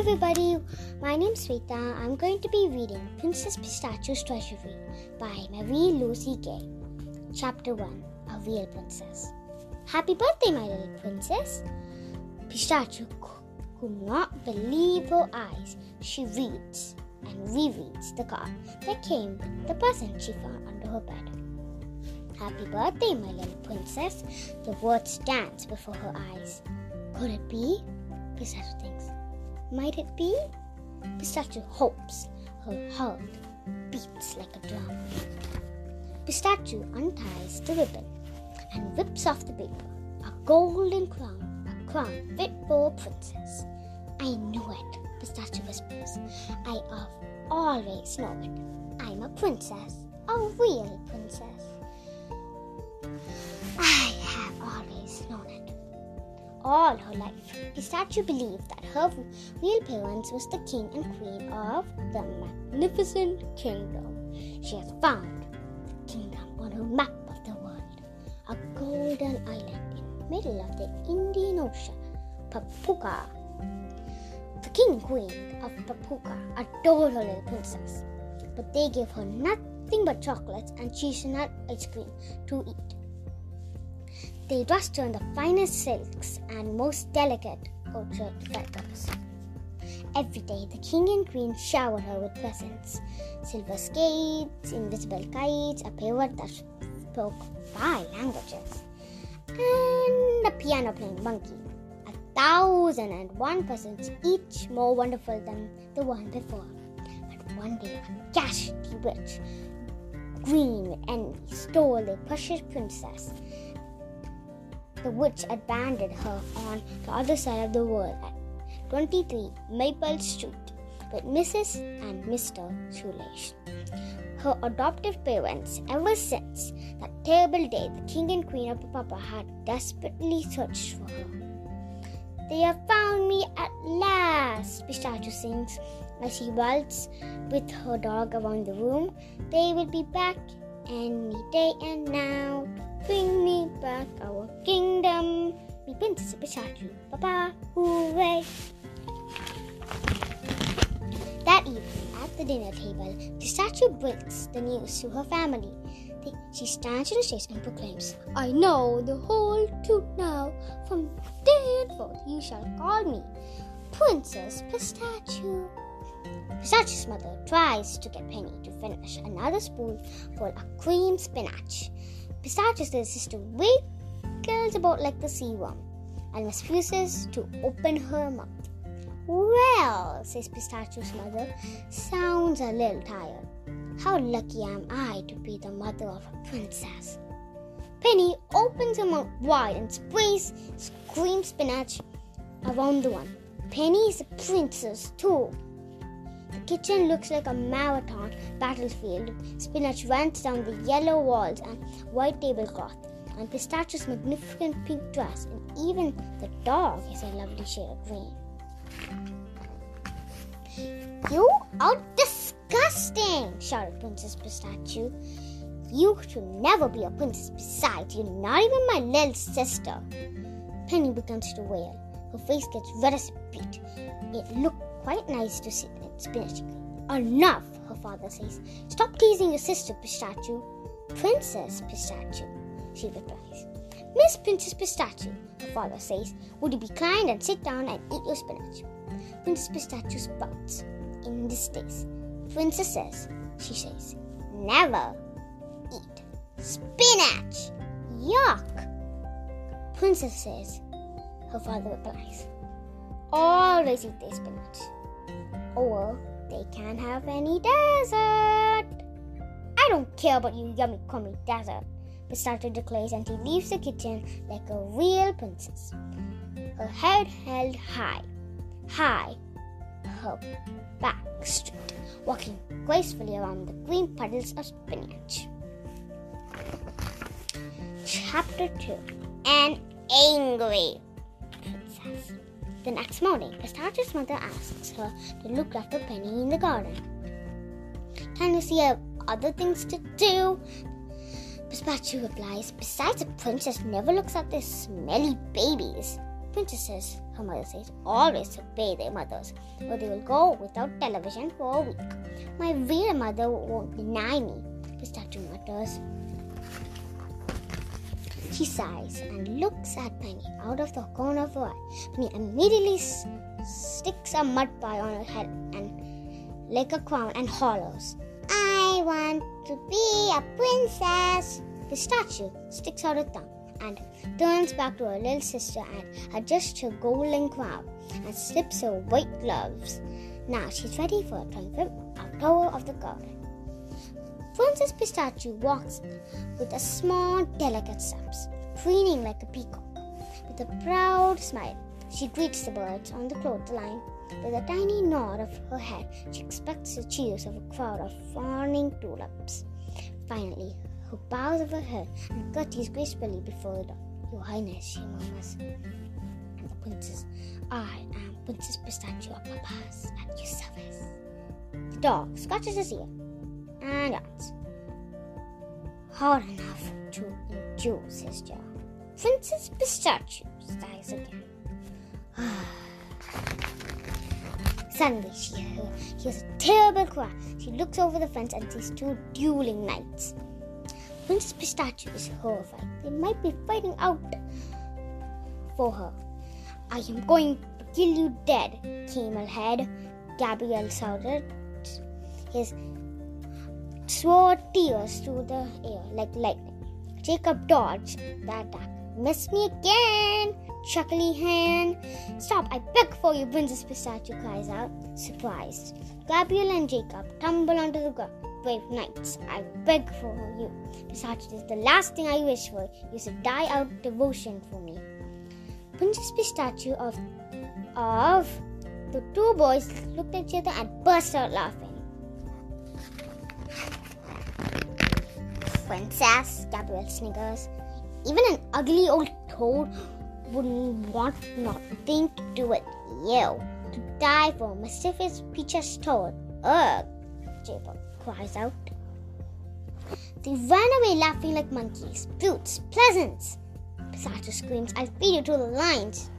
everybody, my name's Sweta. I'm going to be reading Princess Pistachio's Treasury by Marie Louise Gay. Chapter 1 A Real Princess. Happy birthday, my little princess! Pistachio could not believe her eyes. She reads and rereads the card that came with the present she found under her bed. Happy birthday, my little princess! The words dance before her eyes. Could it be? Pistachio thinks. Might it be? Pistachio hopes. Her heart beats like a drum. Pistachio unties the ribbon and rips off the paper. A golden crown, a crown fit for a princess. I knew it, Pistachio whispers. I have always known it. I'm a princess, a real princess. I have always known it. All her life, Pistachio believed that her real parents was the king and queen of the magnificent kingdom. She has found the kingdom on her map of the world, a golden island in the middle of the Indian Ocean, Papuka. The king and queen of Papuka adored her little princess, but they gave her nothing but chocolates and cheese nut ice cream to eat. They dressed her in the finest silks and most delicate orchard feathers. Every day, the king and queen showered her with presents silver skates, invisible kites, a parrot that spoke five languages, and a piano playing monkey. A thousand and one presents, each more wonderful than the one before. But one day, a ghastly witch, green with envy, stole the precious princess the witch abandoned her on the other side of the world at 23 Maple Street with Mrs. and Mr. Shoelace. Her adoptive parents, ever since that terrible day the king and queen of Papa had desperately searched for her. They have found me at last, Pistachio sings as he waltzes with her dog around the room. They will be back any day and now bring me back our kingdom. Mi princess Pistachio, Papa, hooray! That evening, at the dinner table, Pistachio breaks the news to her family. She stands on the stage and proclaims, I know the whole truth now. From day forth you shall call me Princess Pistachio. Pistachio's mother tries to get Penny to finish another spoonful of cream spinach. Pistachio's little sister wiggles about like the sea worm and refuses to open her mouth. Well, says Pistachio's mother, sounds a little tired. How lucky am I to be the mother of a princess. Penny opens her mouth wide and sprays cream spinach around the one. Penny is a princess too. The kitchen looks like a marathon battlefield. Spinach runs down the yellow walls and white tablecloth, and Pistachio's magnificent pink dress, and even the dog is a lovely shade of green. You are disgusting! shouted Princess Pistachio. You should never be a princess. Besides, you're not even my little sister. Penny begins to wail. Her face gets red as a beet. It looked quite nice to see spinach. Enough, her father says. Stop teasing your sister, Pistachio. Princess Pistachio, she replies. Miss Princess Pistachio, her father says, would you be kind and sit down and eat your spinach? Princess Pistachio spouts in distaste. Princess says, she says, never eat spinach. Yuck. Princess says, her father replies, always eat their spinach or they can't have any dessert. I don't care about you yummy crummy dessert, Pistachio declares and she leaves the kitchen like a real princess. Her head held high, high, her back straight, walking gracefully around the green puddles of spinach. Chapter 2 An Angry Princess the next morning, Pistachio's mother asks her to look after Penny in the garden. Can you see other things to do? Pistachio replies, Besides, a princess never looks at the smelly babies. Princesses, her mother says, always obey their mothers, or they will go without television for a week. My real mother won't deny me, Pistachio mutters. She sighs and looks at Penny out of the corner of her eye. Penny immediately s- sticks a mud pie on her head and like a crown and hollers, I want to be a princess. The statue sticks out her tongue and turns back to her little sister and adjusts her golden crown and slips her white gloves. Now she's ready for a triumphant tour of the garden. Princess Pistachio walks with a small, delicate steps, preening like a peacock. With a proud smile, she greets the birds on the clothesline. With a tiny nod of her head, she expects the cheers of a crowd of fawning tulips. Finally, who bows over her and curtsies gracefully before the dog. Your Highness, she murmurs. The princess, I am Princess Pistachio of Papas at your service. The dog scratches his ear and yawns. Hard enough to endure, says Joe. Princess Pistachio sighs again. Suddenly, she hears a terrible cry. She looks over the fence and sees two dueling knights. Princess Pistachio is horrified. They might be fighting out for her. I am going to kill you dead, Camel Head, Gabriel shouted. His sword tears through the air like lightning. Jacob dodged the attack. Miss me again, Chuckly Hand. Stop, I beg for you, Princess Pistachio cries out, surprised. Gabriel and Jacob tumble onto the ground. Brave knights, I beg for you. Pistachio is the last thing I wish for. You should die out devotion for me. Princess Pistachio of of the two boys looked at each other and burst out laughing. Princess, Gabriel sniggers. Even an ugly old toad wouldn't want nothing to do with you. To die for a mischievous peaches toad. Ugh, Jacob cries out. They ran away laughing like monkeys. Brutes, pleasants. Pistachio screams, I'll feed you to the lions.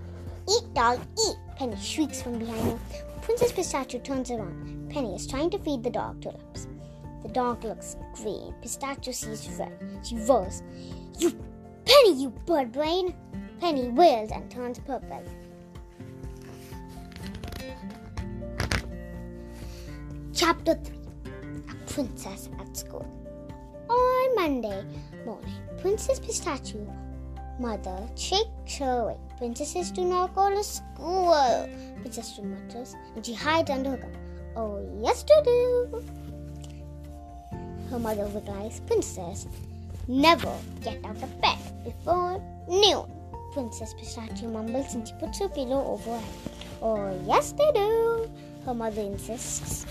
Eat, dog, eat. Penny shrieks from behind her. Princess Pistachio turns around. Penny is trying to feed the dog tulips. The dog looks green. Pistachio sees red. She roars, You Penny, you bird brain! Penny wails and turns purple. Chapter 3 A Princess at School. On Monday morning, Princess Pistachio mother shakes her awake. Princesses do not go to school, Princess mutters, and she hides under her cover. Oh, yes, to do. Her mother would replies, Princess, never get out of bed before noon. Princess Pistachio mumbles and she puts her pillow over her. Oh, yes, they do, her mother insists.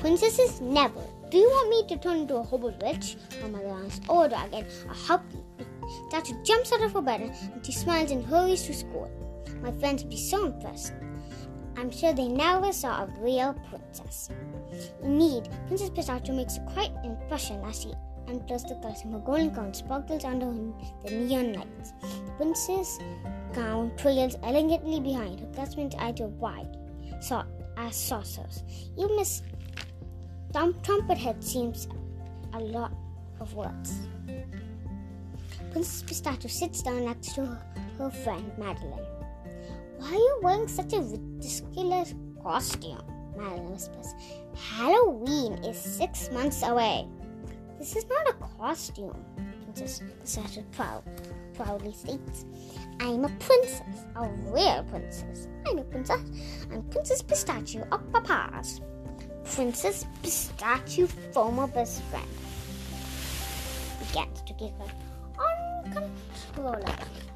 Princesses never. Do you want me to turn into a hobo witch? Her mother asks. Oh, dragon, I'll help you. Statue jumps out of her bed and she smiles and hurries to school. My friends will be so impressed. I'm sure they never saw a real princess. Indeed, Princess Pistachio makes a quite impression as she enters the classroom. Her golden crown sparkles under the neon lights. The princess gown trails elegantly behind. Her classmates' eyes are wide, so as saucers. Even Miss Trump- Trumpet Head seems a lot of words. Princess Pistachio sits down next to her, her friend Madeline. Why are you wearing such a ridiculous costume? Madeline whispers. Halloween is six months away. This is not a costume, Princess Pistachio proud, proudly states. I'm a princess, a real princess. I'm a princess. I'm Princess Pistachio of Papa's. Princess Pistachio, former best friend, begins to giggle uncontrollably.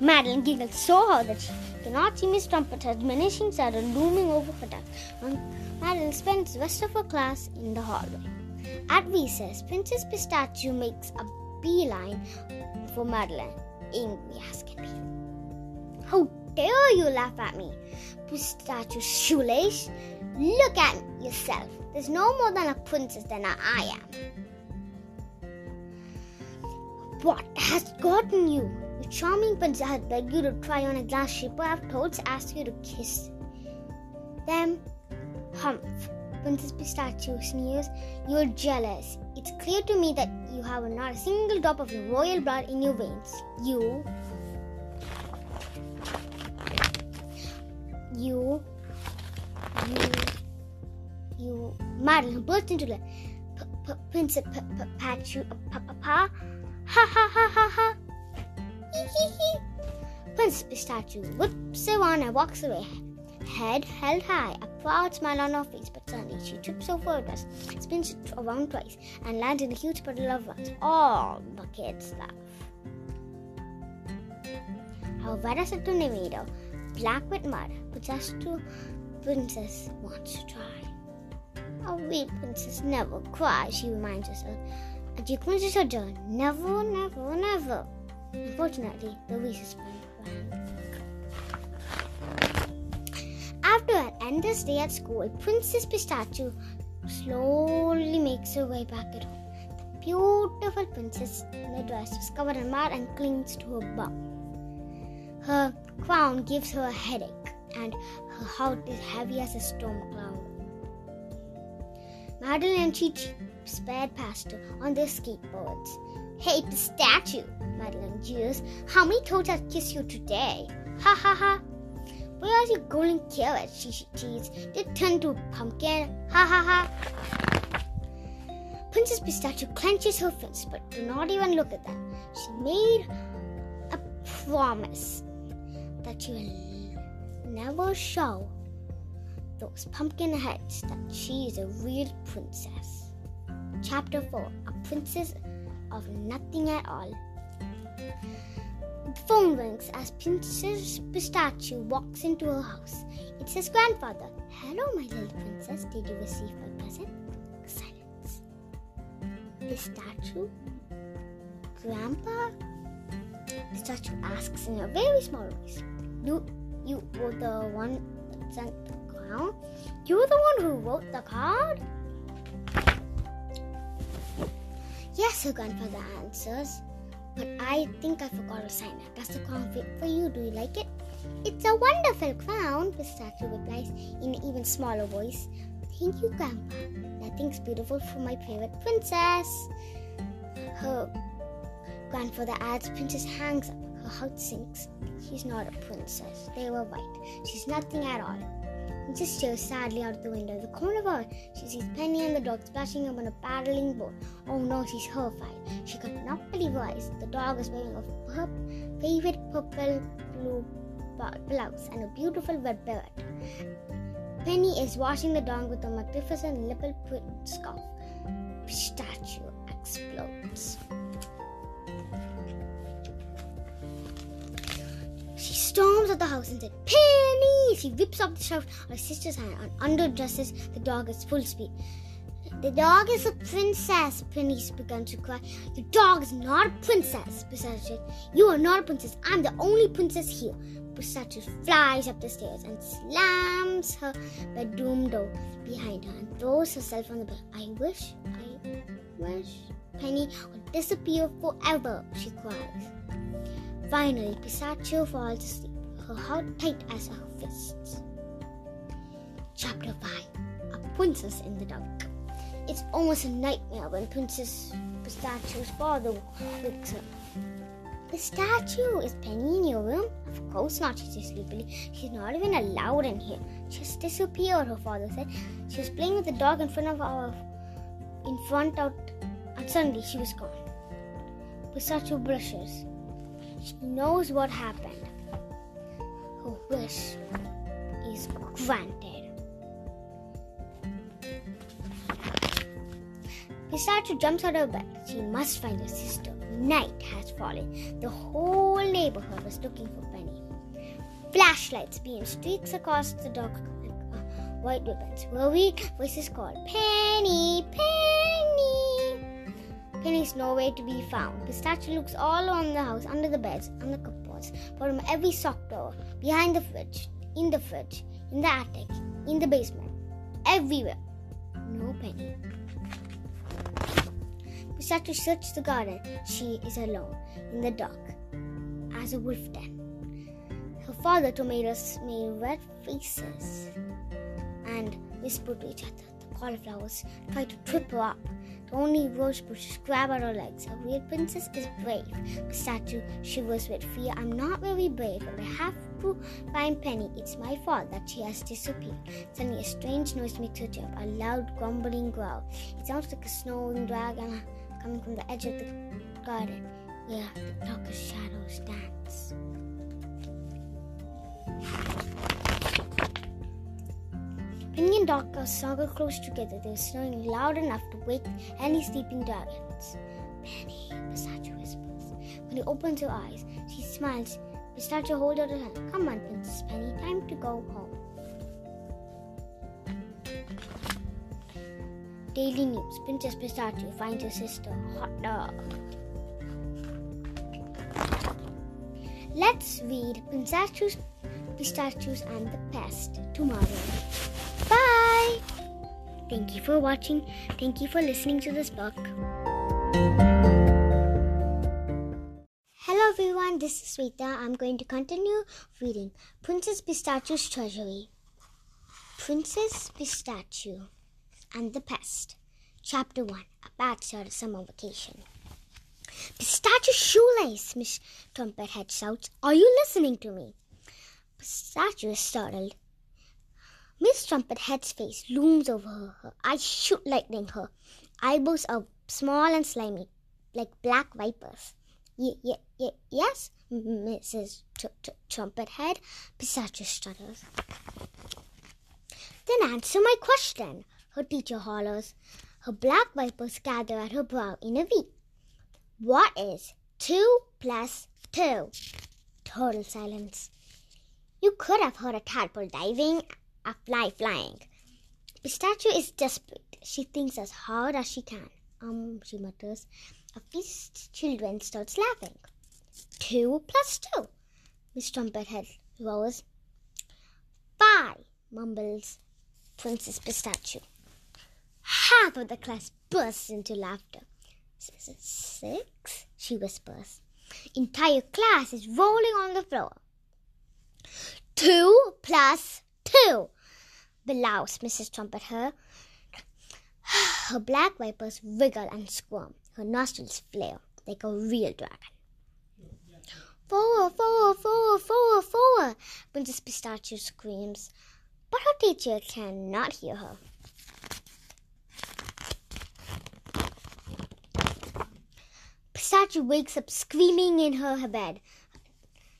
Madeline giggled so hard that she cannot see Miss Trumpeter's diminishing shadow looming over her desk. Madeline spends the rest of her class in the hallway. At recess, Princess Pistachio makes a beeline for Madeline, angry as can be. How dare you laugh at me, Pistachio shoelace? Look at yourself. There's no more than a princess than I am. What has gotten you? The charming princess has begged you to try on a glass. I've toads asked you to kiss them. Humph. Princess Pistachio sneers. You're jealous. It's clear to me that you have not a single drop of royal blood in your veins. You. You. You. You. Madeline burst into the Princess Pistachio. Ha ha ha ha ha. Princess Pistachio whips around and walks away, head held high, a proud smile on her face, but suddenly she trips over a dress, spins around twice, and lands in a huge puddle of rocks. All the kids laugh. However, as a tornado, black with mud, possessed to Princess wants to try. A real princess never cries, she reminds herself. A Duke princess her joy. Never, never, never. Unfortunately, the recess bell After an endless day at school, Princess Pistachio slowly makes her way back at home. The beautiful princess in the dress is covered in mud and clings to her bum. Her crown gives her a headache, and her heart is heavy as a storm cloud. Madeline and Chi sped past her on their skateboards. Hey, Pistachio, Madeline jeers. How many toads have kissed you today? Ha ha ha. Where are your golden carrots? She teased. They turned to a pumpkin. Ha ha ha. Princess Pistachio clenches her fists, but do not even look at them. She made a promise that she will never show those pumpkin heads that she is a real princess. Chapter 4 A Princess of Nothing at All. The phone rings as Princess Pistachio walks into her house. It says grandfather. Hello, my little princess. Did you receive my present? Silence. Pistachio? Grandpa? Pistachio asks in a very small voice. You, you were the one that sent the crown? You were the one who wrote the card? Yes, her grandfather answers. But I think I forgot to sign it. Does the crown fit for you? Do you like it? It's a wonderful crown, Pistachio replies in an even smaller voice. Thank you, Grandpa. Nothing's beautiful for my favorite princess. Her grandfather adds, Princess hangs up. Her heart sinks. She's not a princess. They were right. She's nothing at all. Princess stares sadly out of the window. The corner of her, she sees Penny and the dog splashing up on a paddling boat. Oh no, she's horrified. She could not believe her eyes. The dog is wearing a her favorite purple blue blouse and a beautiful red beret. Penny is washing the dog with a magnificent little print scarf. Statue explodes. Storms at the house and said, Penny! She whips up the shelf on her sister's hand and underdresses the dog at full speed. The dog is a princess, Penny began to cry. The dog is not a princess, Pistachio said. You are not a princess. I'm the only princess here. Pistachio flies up the stairs and slams her bedroom door behind her and throws herself on the bed. I wish, I wish Penny would disappear forever, she cries. Finally, Pistachio falls asleep, her heart tight as her fists. Chapter 5 A Princess in the Dark. It's almost a nightmare when Princess Pistachio's father wakes up. Pistachio, is Penny in your room? Of course not, she says sleepily. She's not even allowed in here. She just disappeared, her father said. She was playing with the dog in front of our in front out and suddenly she was gone. Pistachio blushes. She knows what happened. Her wish is granted. Pistachio jumps out of bed. She must find her sister. Night has fallen. The whole neighborhood was looking for Penny. Flashlights beam streaks across the dark like uh, white ribbons. Worried voices call, Penny, Penny. Penny is nowhere to be found. Pistachio looks all around the house, under the beds, on the cupboards, from every sock drawer, behind the fridge, in the fridge, in the attic, in the basement, everywhere. No Penny. Pistachio searches the garden. She is alone in the dark as a wolf den. Her father tomatoes made red faces and whispered to each other. The cauliflowers tried to trip her up. The only rose bushes grab at her legs. A real princess is brave. Pistachio shivers with fear. I'm not very brave, but I have to find Penny. It's my fault that she has disappeared. Suddenly, a strange noise makes her jump. A loud, grumbling growl. It sounds like a snowing dragon coming from the edge of the garden. Yeah, the darkest shadows dance. Penny and Doctor snuggle close together. They're snoring loud enough to wake any sleeping dragons. Penny, Pistachio whispers. When he opens her eyes, she smiles. Pistachio holds out her hand. Come on, Princess Penny, time to go home. Daily News Princess Pistachio finds her sister. Hot dog. Let's read Pistachios, Pistachios and the Pest tomorrow. Thank you for watching. Thank you for listening to this book. Hello everyone, this is Sweta. I'm going to continue reading Princess Pistachio's Treasury. Princess Pistachio and the Pest. Chapter 1 A Bad Start of Summer Vacation. Pistachio shoelace, Miss Trumpet Head shouts. Are you listening to me? Pistachio is startled. Miss Trumpet face looms over her. Her eyes shoot lightning. Her eyebrows are small and slimy, like black vipers. Y- y- y- yes, Mrs. Tr- Tr- Trumpethead, Pistachio stutters. Then answer my question her teacher hollers. Her black vipers gather at her brow in a V. What is two plus two? Total silence. You could have heard a tadpole diving, a fly flying. Pistachio is desperate. She thinks as hard as she can. Um, she mutters. A feast children starts laughing. Two plus two. Miss Trumpethead roars. Five, mumbles Princess Pistachio. Half of the class bursts into laughter. Six, she whispers. Entire class is rolling on the floor. Two plus two, bellows Mrs. Trumpet her. Her black vipers wriggle and squirm. Her nostrils flare like a real dragon. Forward, forward, forward, forward, forward, Princess Pistachio screams, but her teacher cannot hear her. Pistachio wakes up screaming in her bed.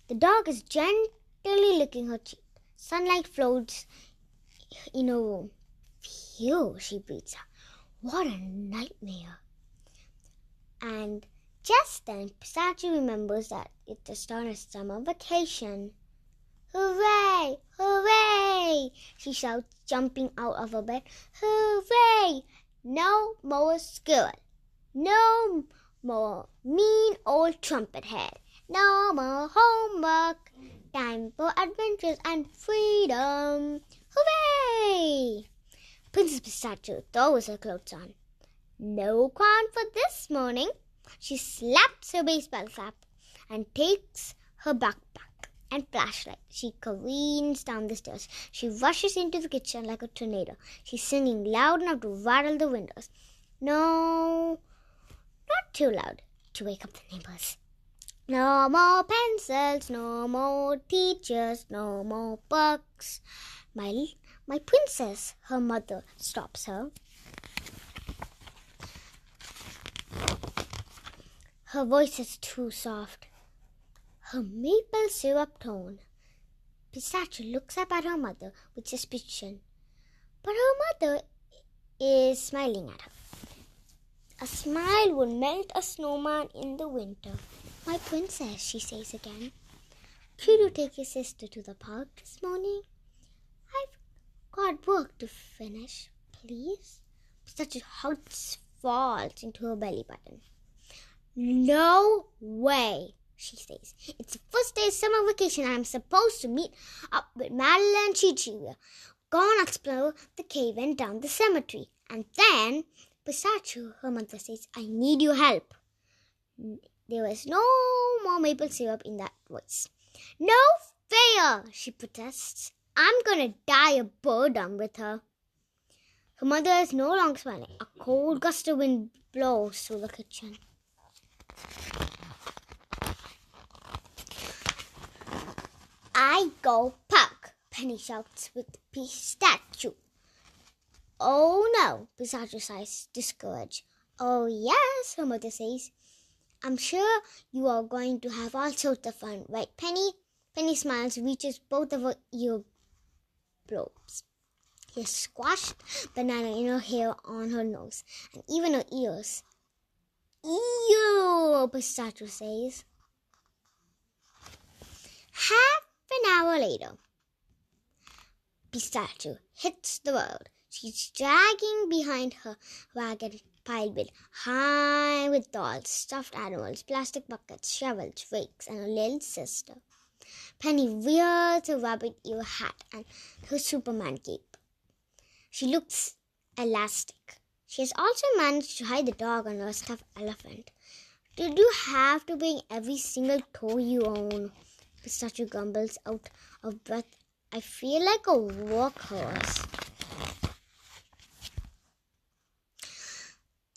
The dog is gently licking her cheek. Sunlight floats in her room. Phew, she breathes out. What a nightmare. And just then, Pistachio remembers that it's the start of summer vacation. Hooray! Hooray! She shouts, jumping out of her bed. Hooray! No more school. No more mean old trumpet head. No more homework. Time for adventures and freedom. Hooray! Princess Pistachio throws her clothes on. No crown for this morning. She slaps her baseball cap and takes her backpack and flashlight. She careens down the stairs. She rushes into the kitchen like a tornado. She's singing loud enough to rattle the windows. No, not too loud to wake up the neighbors. No more pencils, no more teachers, no more books. My, my princess, her mother stops her. Her voice is too soft. Her maple syrup tone. Pistachio looks up at her mother with suspicion, but her mother is smiling at her. A smile would melt a snowman in the winter. My princess, she says again, could you take your sister to the park this morning? Got work to finish, please. Such a heart falls into her belly button. No way, she says. It's the first day of summer vacation. I'm supposed to meet up with Madeline and Chi. We're gonna explore the cave and down the cemetery. And then Pistachio, her mother says, I need your help. There was no more maple syrup in that voice. No fair, she protests. I'm gonna die of boredom with her. Her mother is no longer smiling. A cold gust of wind blows through the kitchen. I go punk, Penny shouts with pistachio. Oh no, Pistachio sighs, discouraged. Oh yes, her mother says. I'm sure you are going to have all sorts of fun, right, Penny? Penny smiles, reaches both of her ear He squashed banana in her hair on her nose and even her ears. Ew, Pistachio says. Half an hour later, Pistachio hits the road. She's dragging behind her wagon piled with high with dolls, stuffed animals, plastic buckets, shovels, rakes, and her little sister. Penny wears a rabbit ear hat and her Superman cape. She looks elastic. She has also managed to hide the dog under a stuffed elephant. Did you have to bring every single toy you own? Pistachio grumbles out of breath. I feel like a workhorse.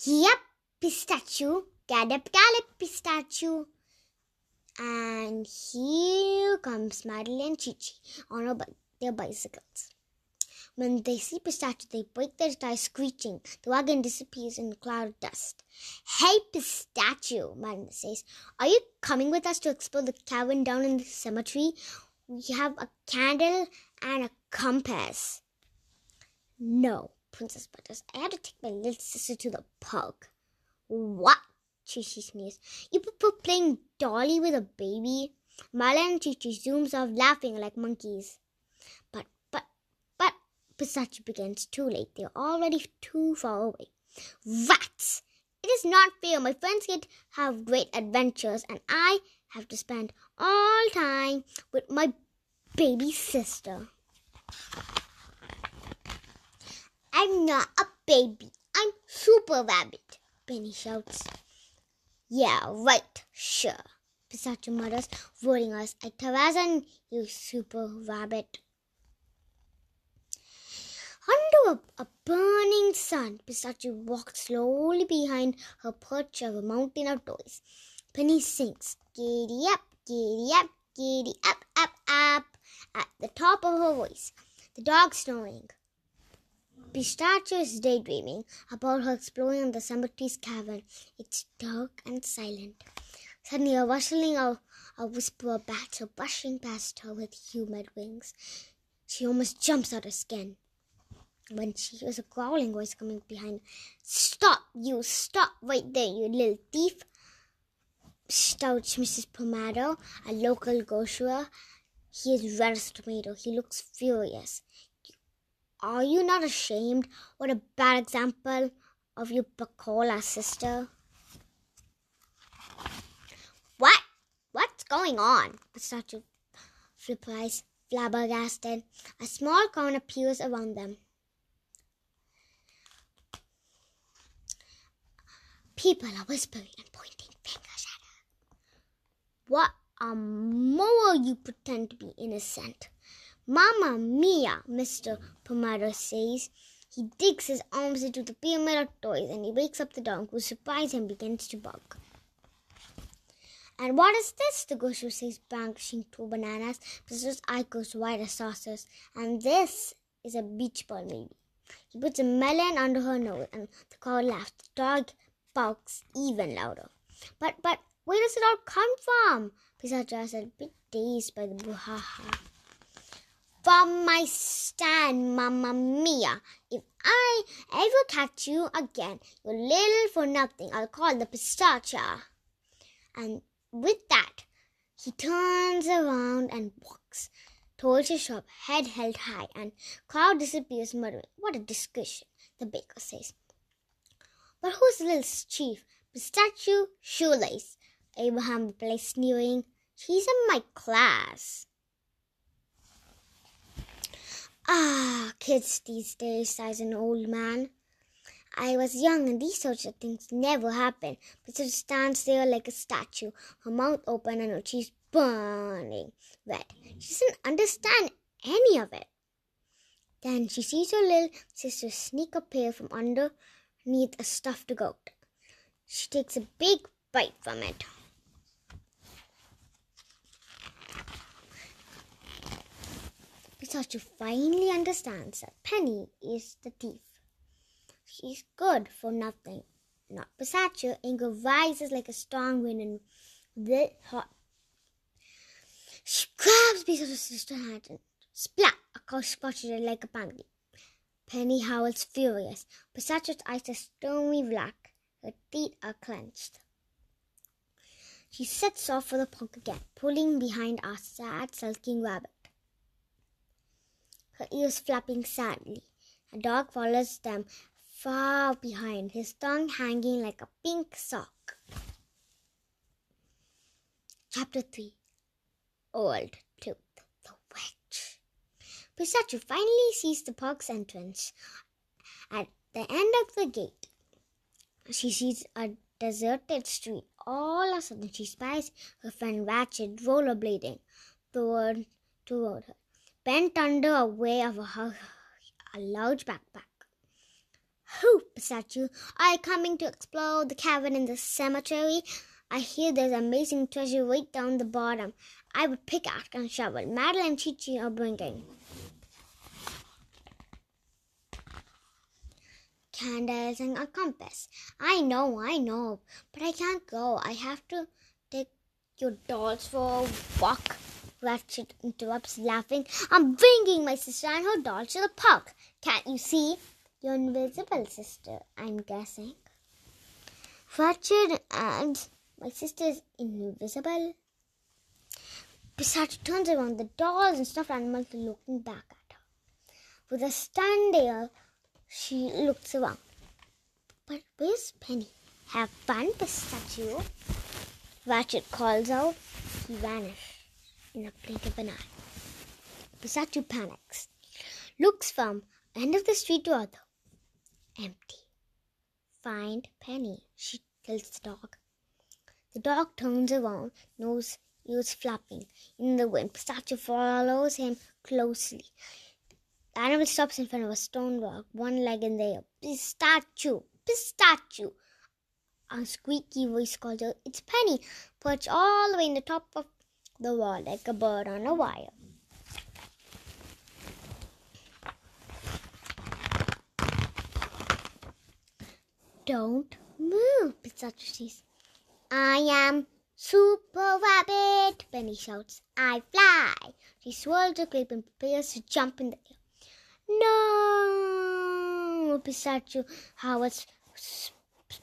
Yep, pistachio. Gallop, gallop, pistachio. And here comes Madeline and Chichi on their bicycles. When they see Pistachio, they break their tires screeching. The wagon disappears in a cloud of dust. Hey, Pistachio, Madeline says, are you coming with us to explore the cavern down in the cemetery? We have a candle and a compass. No, Princess Butters. I had to take my little sister to the park. What? Chichi sneers. You prefer playing dolly with a baby? Mala and Chichi zooms off laughing like monkeys. But, but, but, Pistachio begins too late. They're already too far away. Rats! It is not fair. My friends get have great adventures and I have to spend all time with my baby sister. I'm not a baby. I'm Super Rabbit, Penny shouts. Yeah, right, sure. Pistachio mutters, roaring us at Tarzan, you Super Rabbit. Under a, a, burning sun, Pistachio walks slowly behind her perch of a mountain of toys. Penny sings, Giddy up, giddy up, giddy up, up, up, at the top of her voice. The dog snoring. Pistachio is daydreaming about her exploring the cemetery's cavern. It's dark and silent. Suddenly, a rustling of a whisper of bats are brushing past her with humid wings. She almost jumps out of skin when she hears a growling voice coming behind. Stop, you! Stop right there, you little thief! Shouts Mrs. Pomado, a local grocer. He is red as a tomato. He looks furious. Are you not ashamed? What a bad example of your Bacola sister. What? What's going on? Pistachio replies, flabbergasted. A small crowd appears around them. People are whispering and pointing fingers at her. What a more you pretend to be innocent. Mamma mia, Mr. Pomado says. He digs his arms into the pyramid of toys and he wakes up the dog, who surprises him begins to bark. And what is this? The grocer says, branching two bananas. Mrs. eye goes wide as saucers. And this is a beach ball, maybe. He puts a melon under her nose, and the crowd laughs. The dog barks even louder. But, but, where does it all come from? Pistachio said, a bit dazed by the brouhaha from my stand, Mamma Mia. If I ever catch you again, you're little for nothing. I'll call the pistachio. And with that, he turns around and walks towards the shop, head held high, and crowd disappears muttering. What a discussion, the baker says. But who's the little chief? Pistachio Shoelace. Abraham replies, sneering. She's in my class. Ah, kids these days, says an old man. I was young and these sorts of things never happen. But she stands there like a statue, her mouth open and her cheeks burning red. She doesn't understand any of it. Then she sees her little sister sneak up here from underneath a stuffed goat. She takes a big bite from it. Pistachio finally understands that Penny is the thief. She's good for nothing. Not Pistachio. Anger rises like a strong wind and the hot. She grabs Pistachio's sister's hand and splat across spotted like a pancake. Penny howls furious. Pistachio's eyes are stony black. Her teeth are clenched. She sets off for the punk again, pulling behind our sad, sulking rabbit. Her ears flapping sadly. A dog follows them far behind, his tongue hanging like a pink sock. Chapter 3 Old Tooth, the Witch. Pistachio finally sees the pug's entrance. At the end of the gate, she sees a deserted street. All of a sudden, she spies her friend Ratchet rollerblading toward, toward her, bent under a weight of a, a large backpack. Who, Pistachio, are you coming to explore the cavern in the cemetery? I hear there's amazing treasure right down the bottom. I would pickaxe and shovel. Madeline and Chi-Chi are bringing. candles and a compass. I know, I know, but I can't go. I have to take your dolls for a walk. Ratchet interrupts, laughing. I'm bringing my sister and her doll to the park. Can't you see? You're invisible, sister, I'm guessing. Ratchet and my sister is invisible. Besides, turns around, the dolls and stuffed animals are looking back at her. With a stunned air, she looks around. But where's Penny? Have fun, Pistachio. Ratchet calls out. He vanishes in a blink of an eye. Pistachio panics. Looks from end of the street to other. Empty. Find Penny, she tells the dog. The dog turns around, nose ears flapping in the wind. Pistachio follows him closely. The animal stops in front of a stone rock, one leg in the air. Pistachio! Pistachio! A squeaky voice calls out, It's Penny, perched all the way in the top of the wall like a bird on a wire. Don't move, Pistachio says. I am Super Rabbit, Penny shouts. I fly. She swirls her cape and prepares to jump in the air. No! Pistachio howls.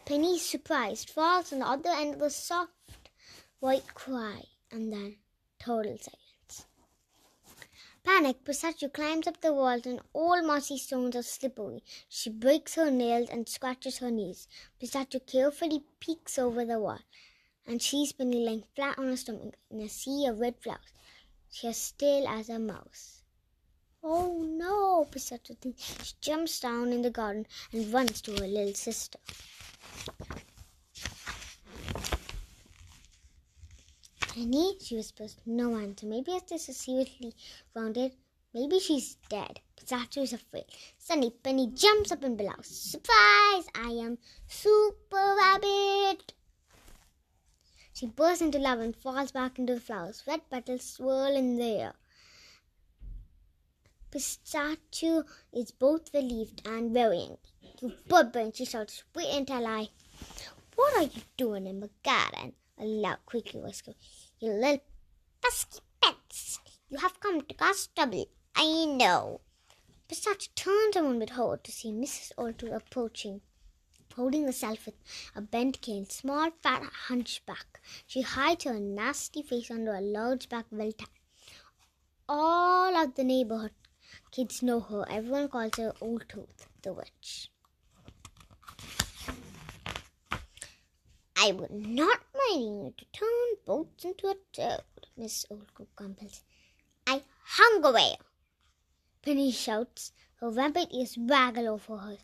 Penny, surprised, falls on the other end of the soft white cry, and then total silence. Panic, Pistachio climbs up the walls, and all mossy stones are slippery. She breaks her nails and scratches her knees. Pistachio carefully peeks over the wall, and she's been lying flat on her stomach in a sea of red flowers. She's still as a mouse. Oh no, Pistachio thinks. She jumps down in the garden and runs to her little sister. Penny, she whispers, no answer. Maybe this is seriously wounded, maybe she's dead. Pistachio is afraid. Suddenly, Penny jumps up and bellows, Surprise! I am Super Rabbit! She bursts into love and falls back into the flowers. Red petals swirl in the air. Pistachio is both relieved and very angry. You barbarian, she shouts, wait until I. What are you doing in my garden? A loud, quickly whisper. You little pesky pets. You have come to cause trouble. I know. but Pistachio turns around with horror to see Mrs. Oldtooth approaching, holding herself with a bent cane, small, fat hunchback. She hides her nasty face under a large black velvet. All of the neighborhood Kids know her. Everyone calls her Old Tooth, the witch. I would not mind you to turn boats into a toad, Miss Oldcook compels. I hung away. Penny shouts. Her rabbit ears waggle over her.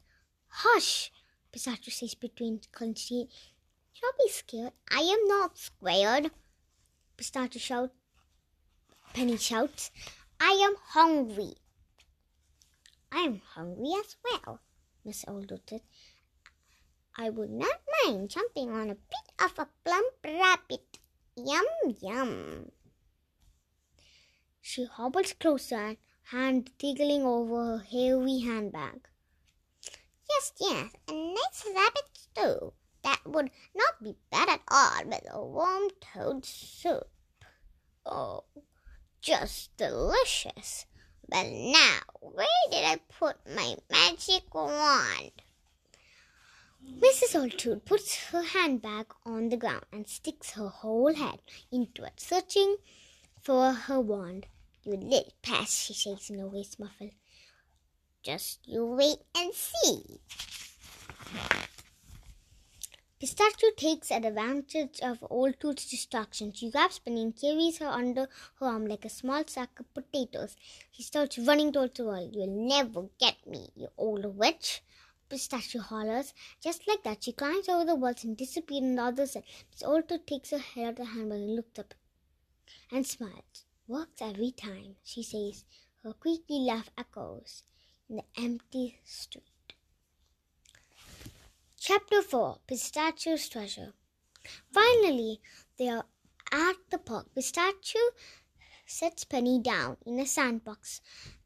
Hush! Pistachio says between clenched teeth. Don't be scared. I am not scared. Pistachio shouts. Penny shouts, I am hungry. I am hungry as well, Miss Oldwood said. I would not mind jumping on a bit of a plump rabbit. Yum, yum. She hobbles closer, hand tickling over her heavy handbag. Yes, yes, a nice rabbit stew. That would not be bad at all with a warm toad soup. Oh, just delicious. But now, where did I put my magic wand? Mrs. Old Tooth puts her handbag on the ground and sticks her whole head into it, searching for her wand. You little pest, she says in a voice muffled. Just you wait and see. Pistachio takes advantage of Old Tooth's distraction. She grabs Penny and carries her under her arm like a small sack of potatoes. He starts running towards the wall. You'll never get me, you old witch. Pistachio hollers. Just like that, she climbs over the walls and disappears on the other side. Miss Old Tooth takes her head out of the handbag and looks up and smiles. Works every time, she says. Her creaky laugh echoes in the empty street. Chapter 4 Pistachio's Treasure Finally, they are at the park. Pistachio sets Penny down in a sandbox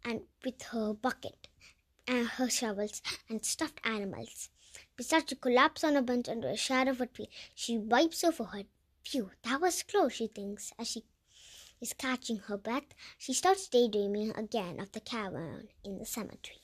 and with her bucket her shovels and stuffed animals. Pistachio collapses on a bench under a shadow of a tree. She wipes her forehead. Phew, that was close, she thinks, as she is catching her breath. She starts daydreaming again of the cavern in the cemetery.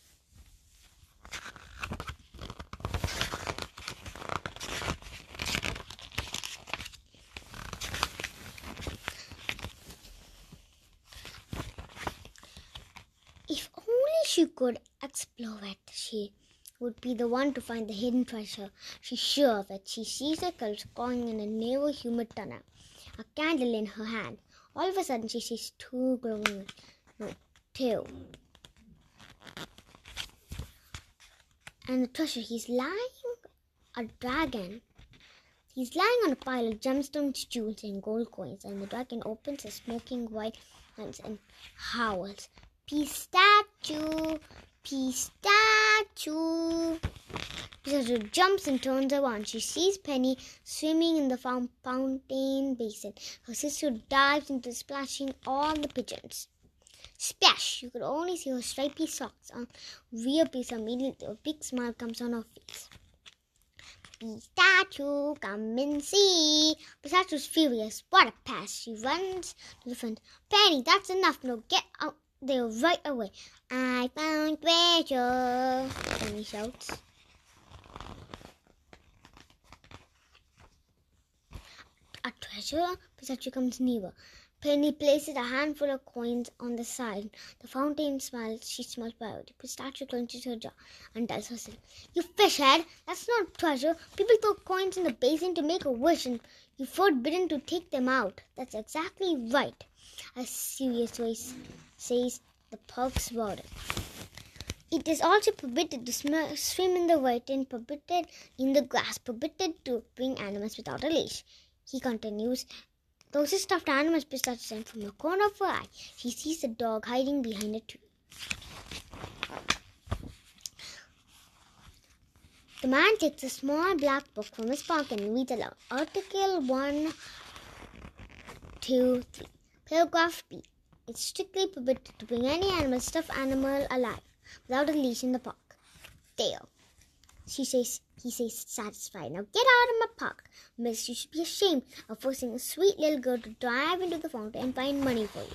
If only she could explore it, she would be the one to find the hidden treasure. She's sure of it. She sees a girl crawling in a narrow, humid tunnel, a candle in her hand. All of a sudden, she sees two glowing, no, two. And the treasure, he's lying, a dragon. He's lying on a pile of gemstones, jewels, and gold coins, and the dragon opens his smoking white hands and howls. Pistachio, pistachio. Pistachio jumps and turns around. She sees Penny swimming in the fountain basin. Her sister dives into splashing all the pigeons. Splash! You could only see her stripy socks on piece immediately. A big smile comes on her face. Pistachio, come and see. Pistachio's furious. What a pass. She runs to the front. Penny, that's enough. No, get out there right away. I found treasure, Penny shouts. A treasure? Pistachio comes nearer. Penny places a handful of coins on the side. The fountain smiles. She smells proud. Pistachio clenches her jaw and tells herself, You fishhead! That's not treasure. People throw coins in the basin to make a wish and you're forbidden to take them out. That's exactly right. A serious voice says the park's warden. It is also permitted to swim in the water and permitted in the grass, permitted to bring animals without a leash. He continues, those stuffed animals pistachio from the corner of her eye. She sees a dog hiding behind a tree. The man takes a small black book from his pocket and reads aloud. Article 1, 2, 3. Paragraph B. It's strictly forbidden to bring any animal, stuffed animal alive, without a leash in the park. Dale. She says, he says, satisfied. Now get out of my park. Miss, you should be ashamed of forcing a sweet little girl to dive into the fountain and find money for you.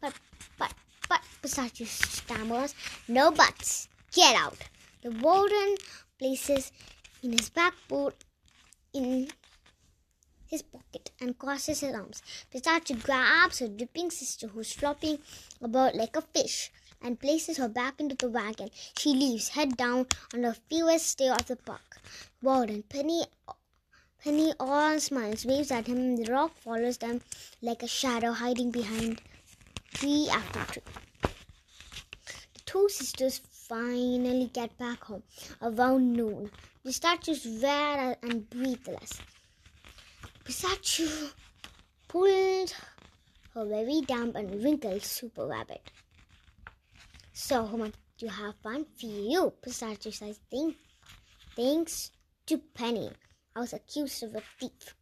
But, but, but, Pistachio stammers, no buts. Get out. The warden places in his back boot in his pocket and crosses his arms. Pistachio grabs her dripping sister, who's flopping about like a fish, and places her back into the wagon. She leaves, head down, on the fewest stay of the park. Warden, Penny, Penny all smiles, waves at him, and the rock follows them like a shadow hiding behind tree after tree. The two sisters finally get back home around noon. Pistachio's red and breathless. Pistachio pulled her very damp and wrinkled super rabbit. So much you have fun for you, Pistachio says. Think, thanks to Penny, I was accused of a thief.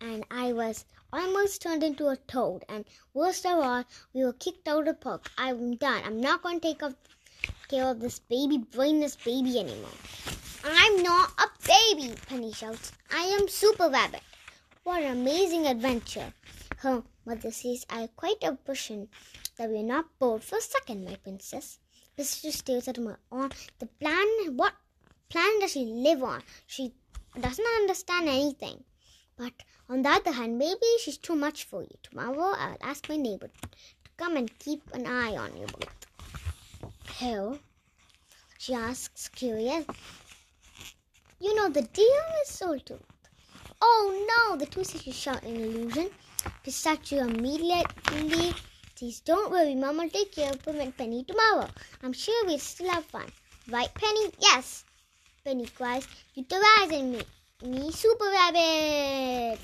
And I was almost turned into a toad. And worst of all, we were kicked out of the park. I'm done. I'm not going to take care of this baby, brainless baby anymore. I'm not a baby, Penny shouts. I am Super Rabbit. What an amazing adventure. Her mother says, I quite a person that we're not bored for a second, my princess. Mr. stares at her on the plan. What plan does she live on? She does not understand anything. But on the other hand, maybe she's too much for you. Tomorrow I'll ask my neighbor to come and keep an eye on you both. How? She asks, curious. You know, the deal is soul tooth. Oh no! The two sisters shout in illusion. Pistachio immediately says, Don't worry, Mom will take care of Pim and Penny tomorrow. I'm sure we'll still have fun. Right, Penny? Yes. Penny cries, You terrorizing me. Me, Super Rabbit.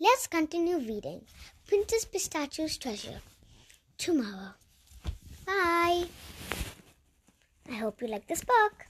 Let's continue reading Princess Pistachio's Treasure tomorrow. Bye. I hope you like this book.